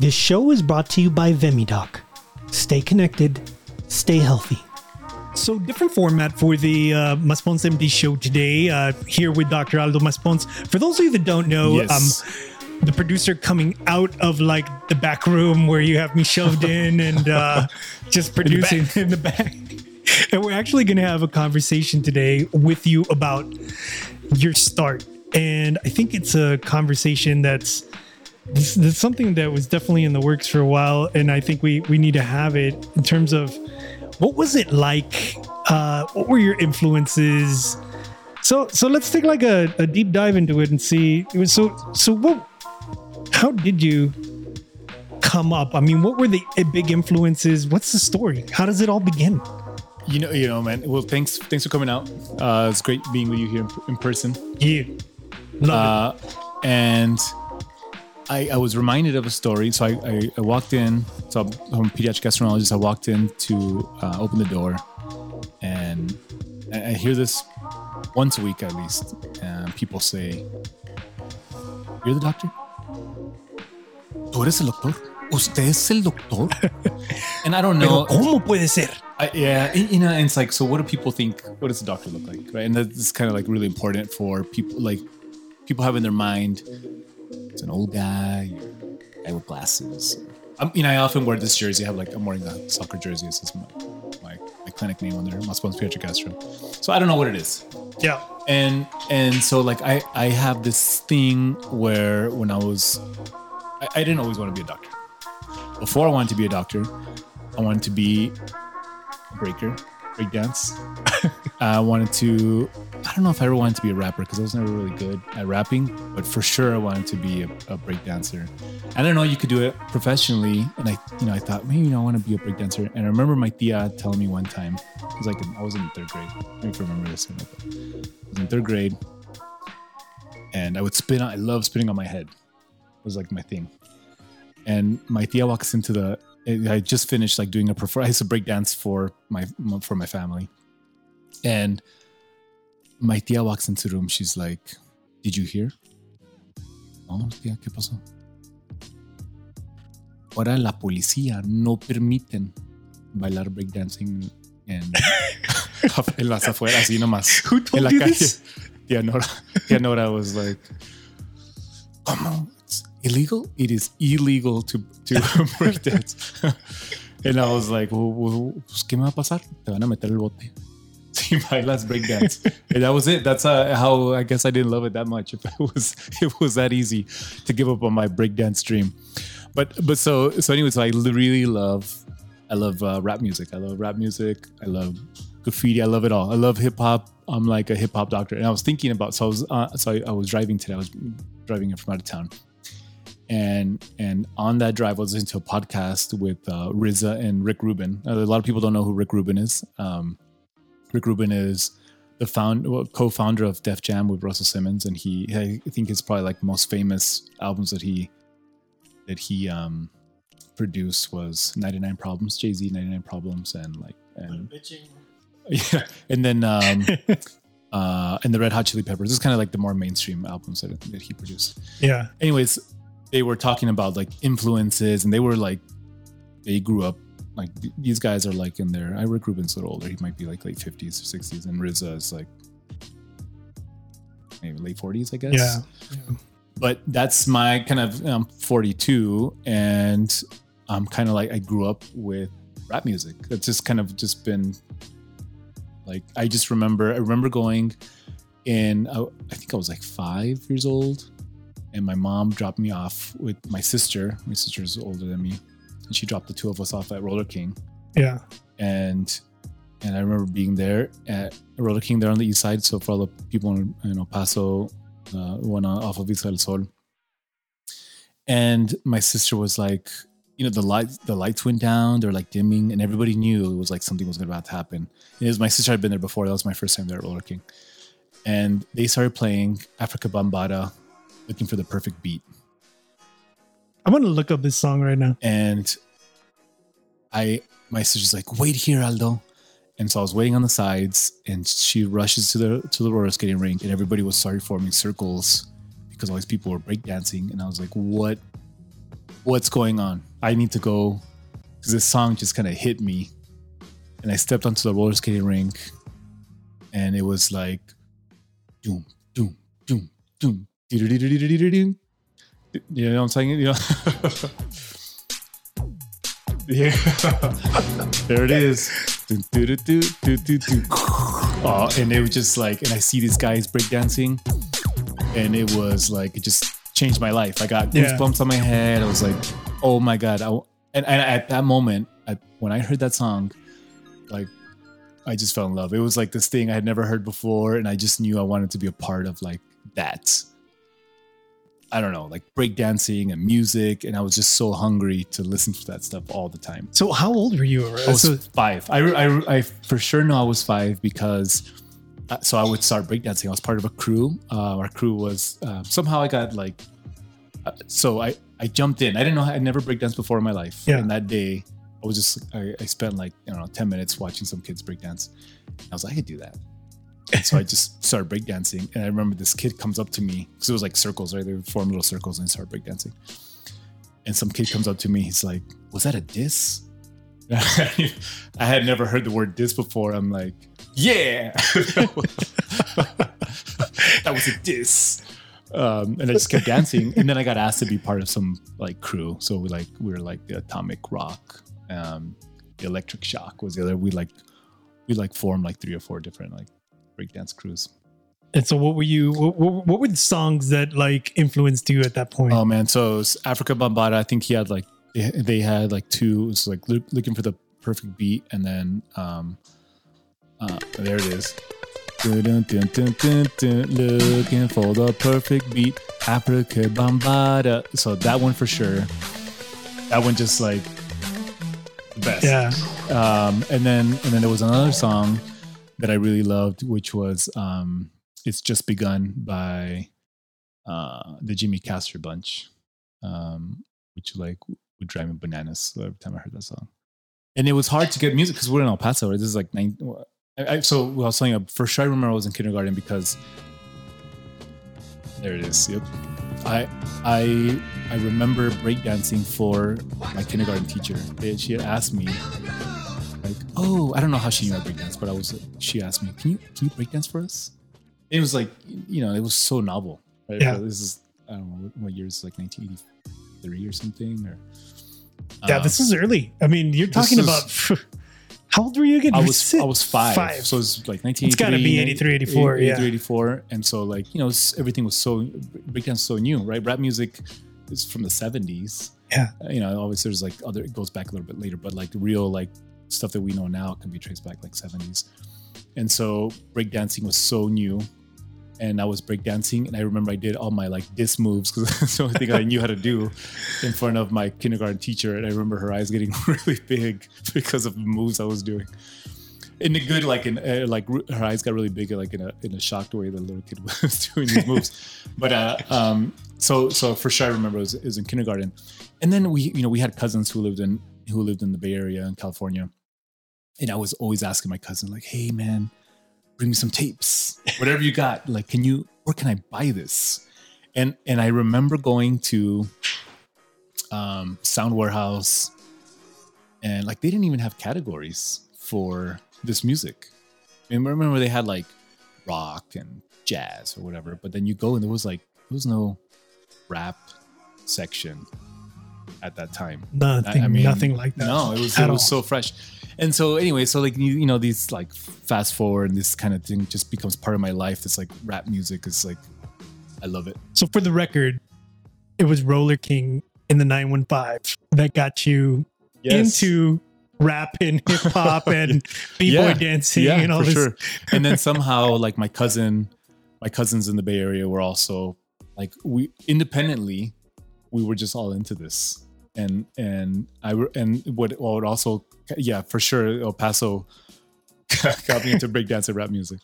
This show is brought to you by VemiDoc. Stay connected, stay healthy. So, different format for the uh, Maspons MD show today. Uh, here with Dr. Aldo Maspons. For those of you that don't know, Yes. um, the producer coming out of like the back room where you have me shoved in and uh, just producing in the back. And we're actually going to have a conversation today with you about your start. And I think it's a conversation that's this, this is something that was definitely in the works for a while, and I think we we need to have it in terms of what was it like? Uh, what were your influences? So so let's take like a, a deep dive into it and see. So so what? How did you come up? I mean, what were the big influences? What's the story? How does it all begin? You know, you know, man. Well, thanks, thanks for coming out. Uh, it's great being with you here in, in person. Yeah, love Uh, and I, I was reminded of a story. So I, I, I walked in. So I'm a pediatric gastroenterologist. I walked in to uh, open the door, and I, I hear this once a week at least. And people say, "You're the doctor." ¿Tú eres el doctor? ¿Usted es el doctor? and I don't know. Pero cómo puede ser? I, yeah, you know, and it's like, so what do people think? What does the doctor look like, right? And that's kind of like really important for people. Like, people have in their mind, it's an old guy, guy with glasses. I'm, you know, I often wear this jersey. I have like I'm wearing a soccer jersey. It says my, my, my clinic name on there, Maspons Pediatric Gastro. So I don't know what it is Yeah, and and so like I I have this thing where when I was I, I didn't always want to be a doctor. Before I wanted to be a doctor, I wanted to be a breaker, breakdance. I wanted to I don't know if I ever wanted to be a rapper because I was never really good at rapping, but for sure I wanted to be a, a breakdancer. I don't know you could do it professionally, and I you know I thought maybe you know I want to be a breakdancer. And I remember my tia telling me one time, it was like I was in third grade. I don't remember this. I was in third grade, and I would spin. I love spinning on my head. It was like my thing. And my tia walks into the. I just finished like doing a performance. I used to break dance for my for my family, and my tia walks into the room. She's like, "Did you hear?" No, tía, ¿qué pasó? Ahora la policía no permiten bailar breakdancing en, en las afueras, así nomás. Who told en la you calle. this? Tia Nora, Tia Nora was like, "¿Cómo? It's illegal? It is illegal to to breakdance." and I was like, well, well, pues, ¿qué me va a pasar? Te van a meter el bote. Si bailas breakdance. and that was it. That's uh, how I guess I didn't love it that much. If it was it was that easy to give up on my breakdance dream. But but so so anyway, so I really love I love uh, rap music. I love rap music. I love graffiti. I love it all. I love hip hop. I'm like a hip hop doctor. And I was thinking about so I was uh, so I, I was driving today. I was driving in from out of town, and and on that drive, I was listening to a podcast with uh, RZA and Rick Rubin. A lot of people don't know who Rick Rubin is. Um, Rick Rubin is the found well, co-founder of Def Jam with Russell Simmons, and he I think his probably like most famous albums that he that he um produced was 99 Problems, Jay Z 99 Problems, and like and yeah, and then um uh and the Red Hot Chili Peppers. This is kind of like the more mainstream albums that, that he produced. yeah. Anyways, they were talking about like influences, and they were like they grew up like th- these guys are like in their I Rick Rubin's a little older. He might be like late 50s or 60s, and RZA is like maybe late 40s, I guess Yeah. but that's my kind of I'm 42 and I'm kind of like I grew up with rap music. It's just kind of just been like I just remember I remember going in I, I think I was like 5 years old and my mom dropped me off with my sister. My sister's older than me. And she dropped the two of us off at Roller King Yeah. and and I remember being there at Roller King there on the east side. So for all the people in you know Paso, uh, one off of Vista del Sol, and my sister was like, you know, the lights the lights went down, they're like dimming, and everybody knew it was like something was about to happen. And it was my sister had been there before. That was my first time there at Roller King, and they started playing Afrika Bambaataa, looking for the perfect beat. I'm gonna look up this song right now. and I my sister's like, wait here, Aldo. And so I was waiting on the sides, and she rushes to the to the roller skating rink, and everybody was started forming circles because all these people were breakdancing, and I was like, what what's going on? I need to go because this song just kind of hit me. And I stepped onto the roller skating rink and it was like doom, doom, doom, doom, doo-doo-doo-doo-doo-doo-doo. You know what I'm saying? You know? yeah. there it is. Oh, and it was just like, and I see these guys breakdancing, and it was like, it just changed my life. I got Yeah. goosebumps on my head. I was like, oh my God. I, and, and at that moment, I, when I heard that song, like, I just fell in love. It was like this thing I had never heard before, and I just knew I wanted to be a part of like that. I don't know, like breakdancing and music, and I was just so hungry to listen to that stuff all the time. So how old were you? I was So, five. I, I, I for sure know I was five because uh, so I would start breakdancing. I was part of a crew. Uh, our crew was uh, somehow I got like uh, so I I jumped in. I didn't know I'd never breakdanced before in my life. Yeah. And that day I was just I, I spent like I don't know ten minutes watching some kids breakdance. I was like I could do that. And so I just started breakdancing, and I remember this kid comes up to me because it was like circles, right? They would form little circles and I started breakdancing. And some kid comes up to me. He's like, "Was that a diss?" I had never heard the word diss before. I'm like, "Yeah, that was a diss." Um, and I just kept dancing, and then I got asked to be part of some like crew. So we like we were like the Atomic Rock, um, the Electric Shock was the other. We like we like formed like three or four different like breakdance crews. and so what were you? What, what, what were the songs that like influenced you at that point? Oh man, so it was Afrika Bambaataa. I think he had like they, they had like two. It was like looking for the perfect beat, and then um, uh, there it is. Looking for the perfect beat, Afrika Bambaataa. So that one for sure. That one just like the best. yeah. Um, and then and then there was another song that I really loved, which was um, "It's Just Begun" by uh, the Jimmy Castor Bunch, um, which like would drive me bananas every time I heard that song. And it was hard to get music because we're in El Paso. Right? This is like nine. I, I, so I was telling you for sure. I remember I was in kindergarten because there it is. Yep. I I I remember breakdancing for my kindergarten teacher. She had asked me oh, I don't know how she knew I breakdance, but I was. She asked me, "Can you can you breakdance for us?" It was like, you know, it was so novel. Right? Yeah. This is I don't know what, year is like 1983 or something or. Yeah, um, this is early. I mean, you're talking about how old were you again? I was six- I was five, Five. so it's like 1983. It's gotta be 83, 84, yeah. 83, 84, and so like you know everything was so breakdance so new, right? Rap music is from the 70s. Yeah. Uh, you know, obviously there's like other it goes back a little bit later, but like real like stuff that we know now can be traced back like 70s. And so breakdancing was so new. And I was breakdancing, and I remember I did all my like diss moves because that's the only thing I knew how to do in front of my kindergarten teacher. And I remember her eyes getting really big because of the moves I was doing. In the good, like in uh, like her eyes got really big, like in a in a shocked way. The little kid was doing these moves, but uh, um, so so for sure I remember it was, it was in kindergarten, and then we you know we had cousins who lived in who lived in the Bay Area in California, and I was always asking my cousin like, "Hey man, bring me some tapes, whatever you got. Like, can you where can I buy this?" And and I remember going to um, Sound Warehouse, and like they didn't even have categories for this music. I mean, remember they had like rock and jazz or whatever, but then you go and there was like there was no rap section at that time. Nothing, I mean, nothing like that. No, it was it was all. so fresh. And so anyway, so like you, you know these like fast forward and this kind of thing just becomes part of my life. It's like rap music is like I love it. So for the record, it was Roller King in the 915 that got you into rap and hip hop and b-boy Yeah. dancing yeah, and all for this. sure. And then somehow like my cousin, my cousins in the Bay Area were also like we independently, we were just all into this. And and I and what would also yeah for sure El Paso got me into breakdance and rap music.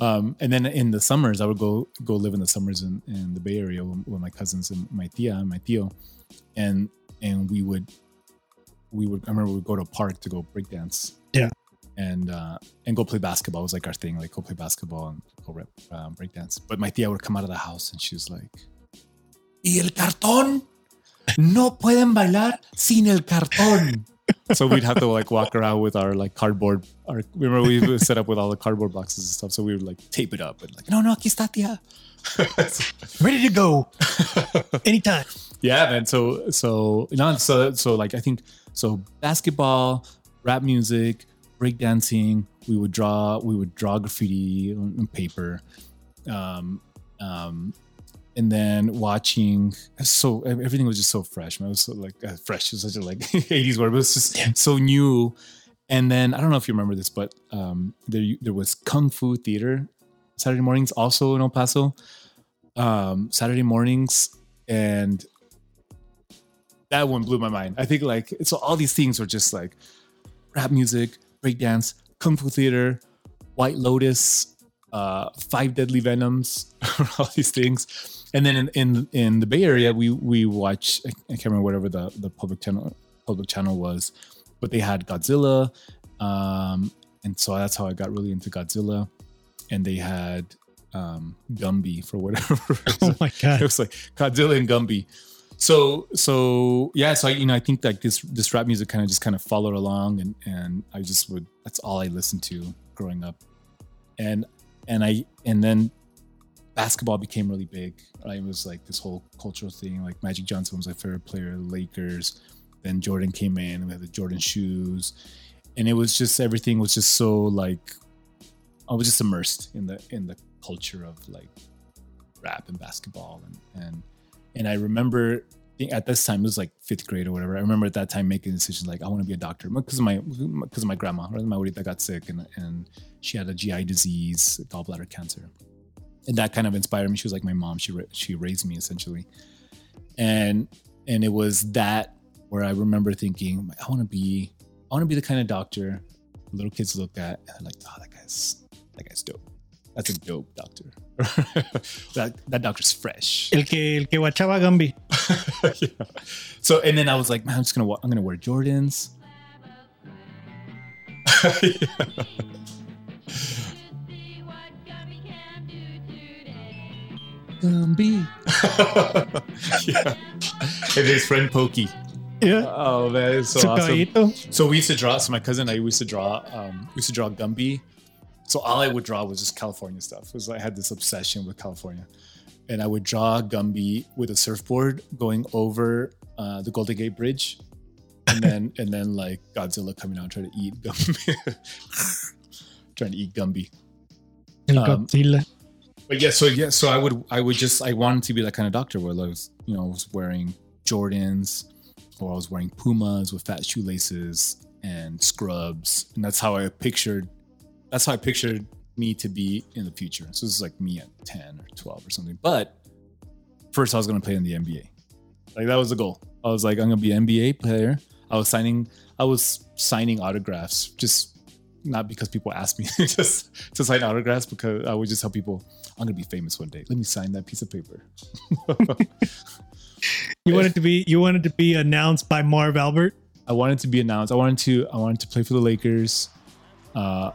Um, and then in the summers, I would go go live in the summers in, in the Bay Area with, with my cousins and my tia and my tío, and and we would we would I remember we would go to a park to go breakdance. Yeah. And uh, and go play basketball was like our thing, like go play basketball and go rep, um, breakdance. But my tia would come out of the house and she was like, "Y el cartón." No pueden bailar sin el cartón. so we'd have to like walk around with our like cardboard. Our remember we set up with all the cardboard boxes and stuff. So we would like tape it up and like no no aquí está tía. Ready to go anytime. yeah man so so no so so like i think so basketball rap music break dancing. we would draw we would draw graffiti on, on paper um um and then watching so everything was just so fresh man. it was so like uh, fresh it was such a like 80s word but it was just so new and then i don't know if you remember this but um there there was kung fu theater saturday mornings also in el paso um saturday mornings and that one blew my mind. I think like so all these things were just like rap music, breakdance, kung fu theater, White Lotus, uh, Five Deadly Venoms, all these things. And then in, in in the Bay Area, we we watch I can't remember whatever the the public channel public channel was, but they had Godzilla, um, and so that's how I got really into Godzilla. And they had um, Gumby for whatever. Oh my god! it was like Godzilla and Gumby so so yeah so I, you know i think like this this rap music kind of just kind of followed along and and i just would that's all i listened to growing up and and i and then basketball became really big right? it was like this whole cultural thing like magic johnson was my favorite player lakers then jordan came in and we had the jordan shoes and it was just everything was just so like i was just immersed in the in the culture of like rap and basketball and and and I remember at this time it was like fifth grade or whatever. I remember at that time making decisions like I want to be a doctor because of my because my grandma, right? My abuelita got sick and and she had a GI disease, gallbladder cancer, and that kind of inspired me. She was like my mom. She she raised me essentially, and and it was that where I remember thinking I want to be I want to be the kind of doctor little kids look at and they're like, oh, that guy's that guy's dope. That's a dope doctor. that that doctor's fresh. El que el que guachaba Gumby. yeah. So and then I was like, man, I'm just gonna I'm gonna wear Jordans. Gumby. yeah. And his friend Pokey. Yeah. Oh man, it's so Su awesome. So we used to draw. So my cousin and I used to draw. Um, we used to draw Gumby. So all I would draw was just California stuff. It was I had this obsession with California, and I would draw Gumby with a surfboard going over uh, the Golden Gate Bridge, and then and then like Godzilla coming out trying to eat Gumby, trying to eat Gumby. El Um, Godzilla. But yeah, so yeah, so I would I would just I wanted to be that kind of doctor where I was you know I was wearing Jordans or I was wearing Pumas with fat shoelaces and scrubs, and that's how I pictured. That's how I pictured me to be in the future. So this is like me at ten or twelve or something. But first, I was going to play in the NBA. Like that was the goal. I was like, I'm going to be an NBA player. I was signing. I was signing autographs just not because people ask me just to sign autographs because I would just tell people I'm gonna be famous one day. Let me sign that piece of paper. You wanted to be you wanted to be announced by Marv Albert. I wanted to be announced. I wanted to. I wanted to play for the Lakers. Uh,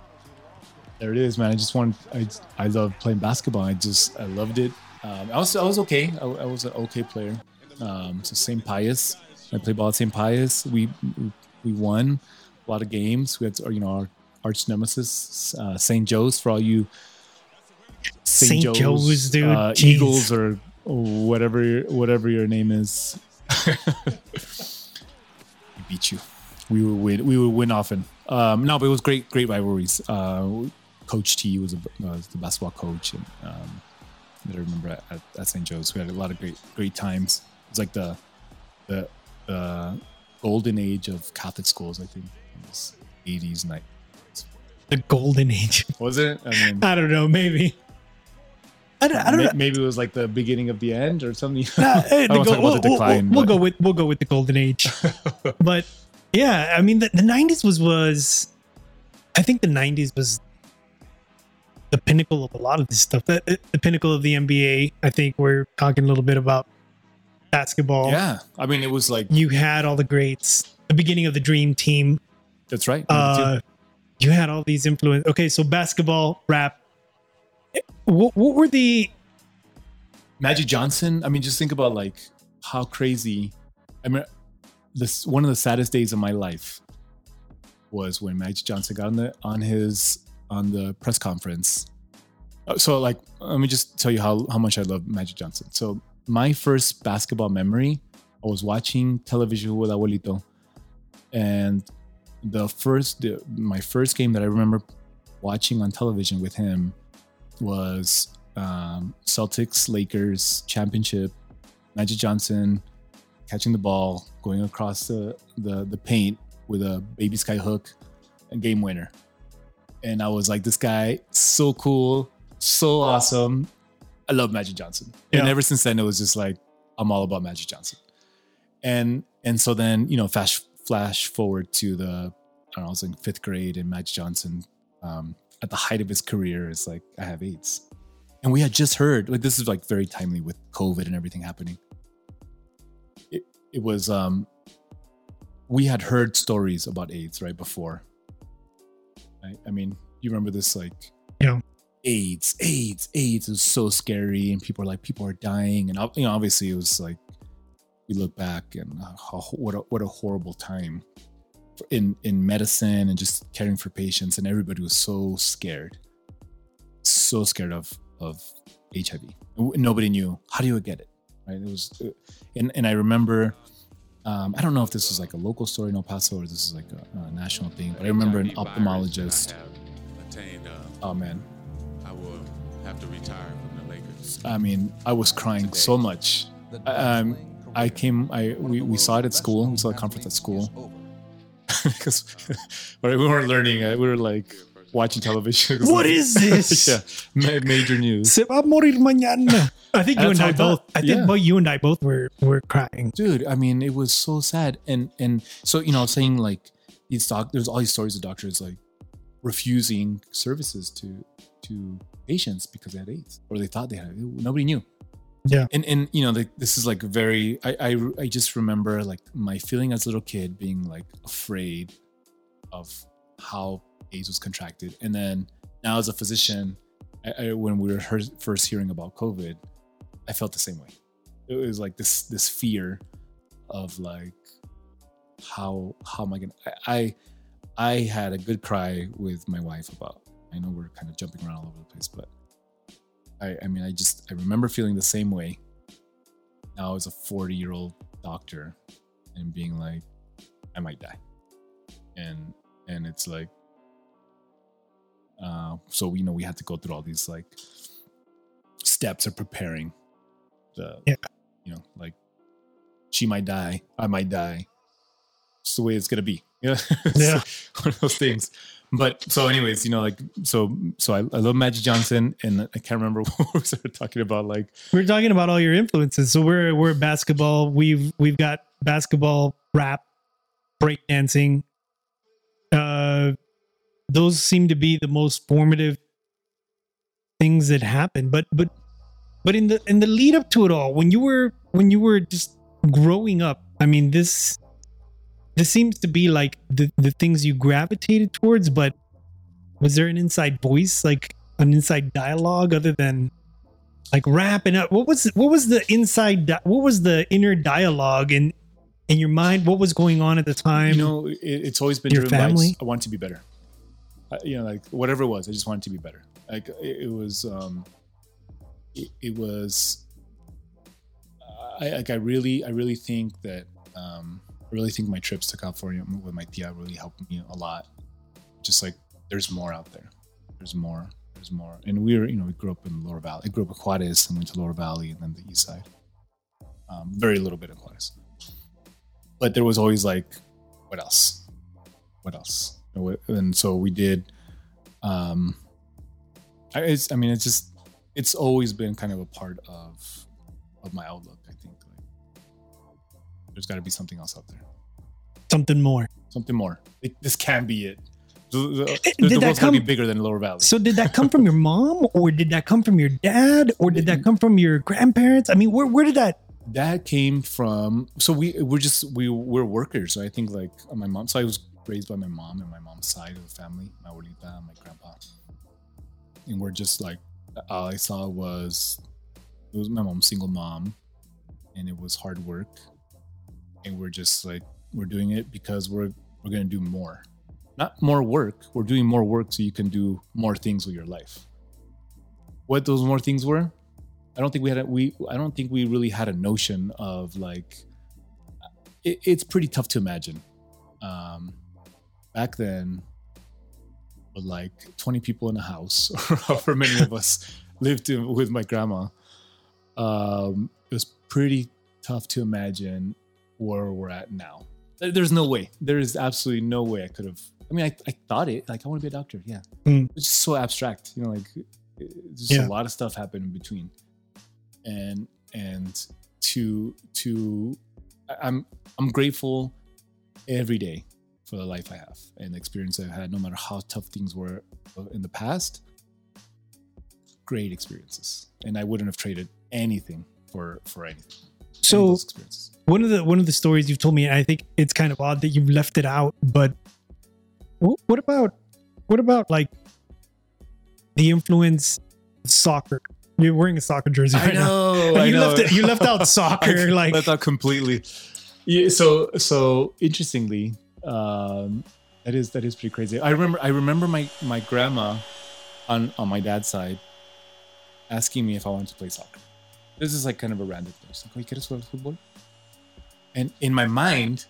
there it is, man. I just wanted. I I love playing basketball. I just I loved it. Um, I was I was okay. I, I was an okay player. Um, so St. Pius. I played ball at St. Pius. We we won a lot of games. We had you know our arch nemesis uh, St. Joe's for all you St. Joe's, dude. uh, Eagles or whatever whatever your name is. we beat you. We would win. We would win often. Um, no, but it was great, great rivalries. Uh, coach T was, a, was the basketball coach, and um, that I remember at, at, at St. Joe's. We had a lot of great, great times. It was like the the the golden age of Catholic schools. I think in the eighties, night. The golden age. Was it? I mean, I don't know. Maybe. I don't, I don't may- know. maybe it was like the beginning of the end or something. Nah, go- we'll, the we'll- we'll go with we'll go with the golden age. but yeah, I mean the, the 90s was was I think the 90s was the pinnacle of a lot of this stuff. The, the pinnacle of the NBA. I think we're talking a little bit about basketball. Yeah, I mean, it was like You had all the greats. The beginning of the dream team. that's right. Uh, you had all these influence. Okay, so basketball, rap. What, what were the Magic Johnson. I mean, just think about like how crazy I mean, this one of the saddest days of my life was when Magic Johnson got on the on his on the press conference. Uh, So, like, let me just tell you how how much I love Magic Johnson. So, my first basketball memory, I was watching television with Abuelito, and the first the, my first game that I remember watching on television with him was um, Celtics Lakers championship. Magic Johnson catching the ball, going across the, the the paint with a baby sky hook, a game winner. And I was like, this guy, so cool, so awesome. I love Magic Johnson. And ever since then, it was just like, I'm all about Magic Johnson. And and so then, you know, flash flash forward to the, I don't know, I was in fifth grade and Magic Johnson, um, at the height of his career, is like, I have AIDS. And we had just heard, like, this is like very timely with COVID and everything happening. It, it was, um, we had heard stories about AIDS right before. I, I mean, you remember this, like, Yeah. AIDS, AIDS, AIDS is so scary, and people are like, people are dying, and you know, obviously, it was like, we look back and uh, how, what a, what a horrible time in in medicine and just caring for patients, and everybody was so scared, so scared of of HIV. Nobody knew how do you get it, right? It was, uh, and and I remember. Um, I don't know if this was like a local story in El Paso or this is like a, a national thing, but I remember an ophthalmologist. Attained, uh, Oh man, I will have to retire from the Lakers. I mean, I was crying so much. Um, I came, I we, we saw it at school. We saw the conference at school because we weren't learning. uh, We were like watching television. What is this? yeah, ma- major news, Se va a morir mañana. I think you and I both. thought. I think Yeah. both you and I both were were crying. dude. I mean, it was so sad. And and so you know, saying like these doc, there's all these stories of doctors like refusing services to to patients because they had AIDS or they thought they had. it. Nobody knew. Yeah. and and you know like this is like very I, I i just remember like my feeling as a little kid being like afraid of how aids was contracted and then now as a physician I, I, when we were first hearing about covid i felt the same way it was like this this fear of like how how am i gonna i i, I had a good cry with my wife about i know we're kind of jumping around all over the place but I, I mean, I just I remember feeling the same way. Now as a 40 year old doctor, and being like, I might die, and and it's like, uh, so you know we had to go through all these like steps of preparing the, Yeah. you know, like she might die, I might die. It's the way it's gonna be. Yeah, Yeah. one of those things but so anyways you know like so so I, I love magic johnson and i can't remember what we started talking about like We're talking about all your influences. So we're we're basketball. We've we've got basketball, rap, breakdancing. Uh, those seem to be the most formative things that happen But but but in the in the lead up to it all, when you were when you were just growing up, I mean this this seems to be like the the things you gravitated towards. But was there an inside voice, like an inside dialogue, other than like rapping up what was what was the inside di- what was the inner dialogue in in your mind what was going on at the time you know it, it's always been Your driven family? just- i want to be better I, you know like whatever it was i just wanted to be better like it, it was um it, it was i like i really i really think that um really think my trips to california with my tia really helped me a lot. Just like there's more out there. There's more. There's more. And we were you know we grew up in lower valley. I grew up in juarez and went to lower valley and then the east side. Um, very little bit in juarez. But there was always like what else? What else? And so we did um I, mean it's just it's always been kind of a part of of my outlook there's got to be something else out there. Something more. Something more. It- this can be it. The, the, eh, eh, did the that be bigger than lower valley. So did that come from your mom or did that come from your dad or did that come from your grandparents? I mean where, where did that that came from so we we're just we we're workers. So i think like my mom so i was raised by my mom and my mom's side of the family my abuelita and my grandpa. And we're just like all i saw was it was my mom's single mom and it was hard work and we're just like we're doing it because we're we're gonna do more, not more work. We're doing more work so you can do more things with your life. What those more things were, I don't think we had a, we I don't think we really had a notion of like. It, it's pretty tough to imagine. Um, back then, with like 20 people in a house, or however many of us lived in, with my grandma, um, it was pretty tough to imagine where we're at now. There's no way. There is absolutely no way I could have. I mean, I, I thought it. Like, I want to be a doctor. Yeah. Mm. It's just so abstract. You know, like, just Yeah. a lot of stuff happened in between. And, and to, to, I'm, I'm grateful every day for the life I have and the experience I've had, no matter how tough things were in the past. Great experiences, and I wouldn't have traded anything for for anything. Any of So one of the one of the stories you've told me, and I think it's kind of odd that you've left it out. But what about what about like the influence of soccer? You're wearing a soccer jersey right now. I you know. left it. You left out soccer. I like left out completely. Yeah, so so interestingly, um, that is that is pretty crazy. I remember I remember my my grandma on on my dad's side asking me if I wanted to play soccer. This is like kind of a random thing. Like, "Oye, ¿quieres jugar fútbol?" And in my mind,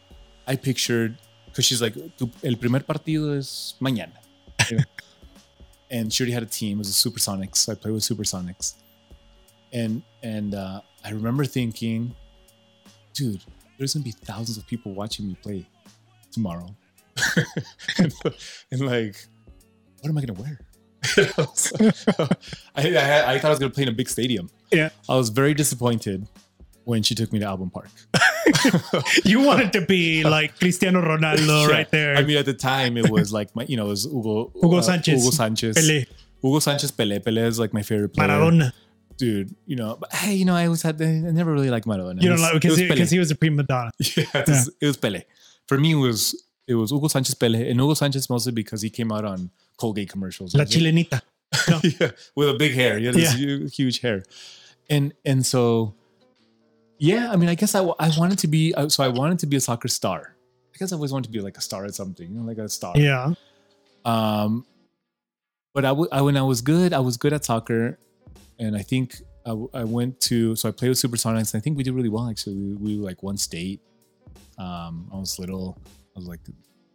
I pictured because she's like, "El primer partido es mañana." And she already had a team. It was the Supersonics. So I played with Supersonics. And and uh, I remember thinking, dude, there's gonna be thousands of people watching me play tomorrow. and, and, like, what am I gonna wear? I, I, I thought I was gonna play in a big stadium. Yeah. I was very disappointed when she took me to Album Park. you wanted to be like Cristiano Ronaldo Yeah. right there. I mean, at the time, it was like my, you know, it was Hugo Hugo uh, Sanchez. Hugo Sanchez. Pele, Hugo Sanchez Pele. Pele is like my favorite player. Maradona. dude. You know, but hey, you know, I always had. I never really liked Maradona. You don't like because he, Pele. 'cause he was a prima donna. Yeah, it was, it was Pele. For me, it was it was Hugo Sanchez Pele, and Hugo Sanchez mostly because he came out on Colgate commercials. La chilenita. yeah, with a big hair. Had this Yeah. huge hair, and and so, yeah. I mean, I guess I, I wanted to be so I wanted to be a soccer star. I guess I always wanted to be like a star at something, you know, like a star. Yeah. Um, but I, w- I when I was good, I was good at soccer, and I think I, w- I went to so I played with Supersonics. And I think we did really well actually. We, we like won state. Um, I was little. Was like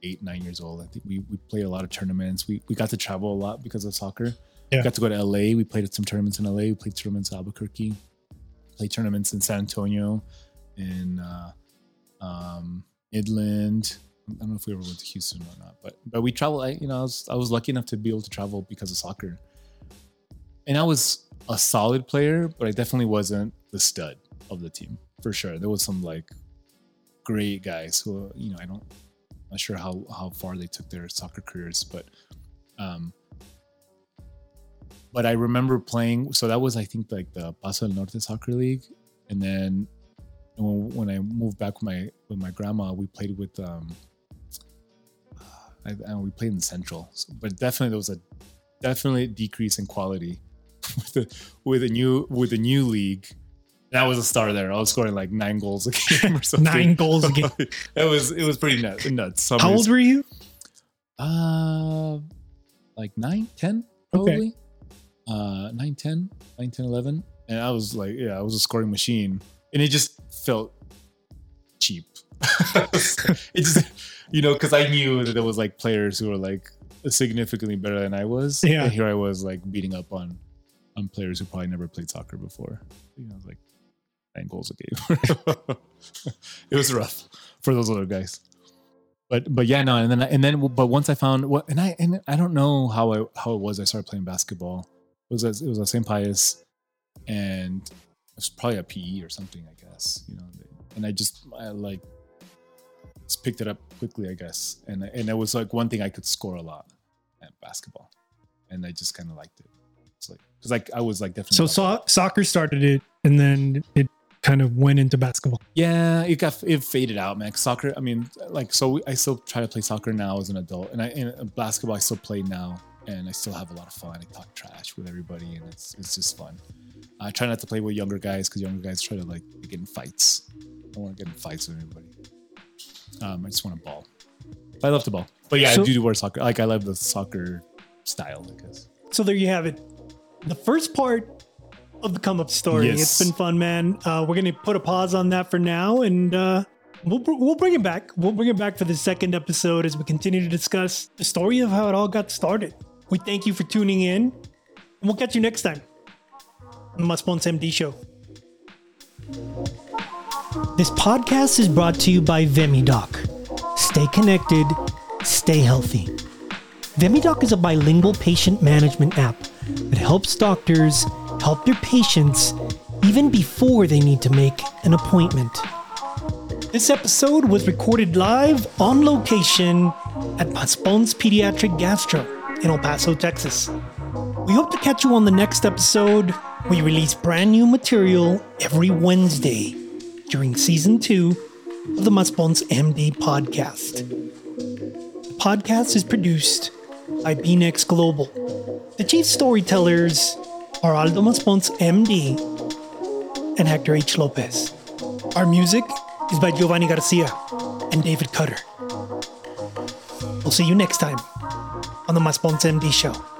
eight, nine years old. I think we we played a lot of tournaments. We we got to travel a lot because of soccer. Yeah. Got to go to LA. We played at some tournaments in LA. We played tournaments in Albuquerque. Played tournaments in San Antonio, in uh, um, Midland. I don't know if we ever went to Houston or not, but but we traveled. I, you know, I was I was lucky enough to be able to travel because of soccer. And I was a solid player, but I definitely wasn't the stud of the team for sure. There was some like great guys who you know I don't not sure how how far they took their soccer careers, but um but I remember playing so that was I think like the Paso del Norte Soccer League. And then when, I moved back with my with my grandma we played with um I we played in Central. So, but definitely there was a definitely decrease in quality with the with a new with a new league that was a star there I was scoring like nine goals a game or something Nine goals a game. it was it was pretty nuts. nuts. How old were you? Uh, like nine, ten, 10, probably. Uh, 9, 10, 9, 10, 11. And I was like, yeah, I was a scoring machine. And it just felt cheap. it just, you know, because I knew that there was like players who were like significantly better than I was. Yeah. And here I was like beating up on on players who probably never played soccer before. You know, like nine goals a game. it was rough for those other guys. But but yeah no and then and then but once i found what and i and i don't know how i how it was i started playing basketball. It was at, it was at st pius and it was probably a pe or something i guess you know and i just i like just picked it up quickly i guess. And and it was like one thing i could score a lot at basketball. And i just kind of liked it. It's like because like i was like definitely So so soccer started it, and then it kind of went into basketball. Yeah, it got it faded out, man. Soccer, I mean, like, so I still try to play soccer now as an adult, and I and basketball I still play now, and I still have a lot of fun. I talk trash with everybody, and it's it's just fun. I try not to play with younger guys because younger guys try to like get in fights, I don't want to get in fights with anybody. Um, I just want to ball. I love to ball, but yeah, So- I do do wear soccer. Like I love the soccer style. I guess. So there you have it. The first part of the come up story. Yes. It's been fun, man. Uh, we're gonna put a pause on that for now, and uh, we'll we'll bring it back. We'll bring it back for the second episode as we continue to discuss the story of how it all got started. We thank you for tuning in, and we'll catch you next time on the Maspons MD Show. This podcast is brought to you by VemiDoc. Stay connected, stay healthy. VemiDoc is a bilingual patient management app that helps doctors help their patients even before they need to make an appointment. This episode was recorded live on location at Maspons Pediatric Gastro in El Paso, Texas. We hope to catch you on the next episode. We release brand new material every Wednesday during season two of the Maspons MD podcast. The podcast is produced by BNX Global. The chief storytellers are Aldo Maspons, MD, and Hector H. Lopez. Our music is by Giovanni Garcia and David Cutter. We'll see you next time on the Maspons MD show.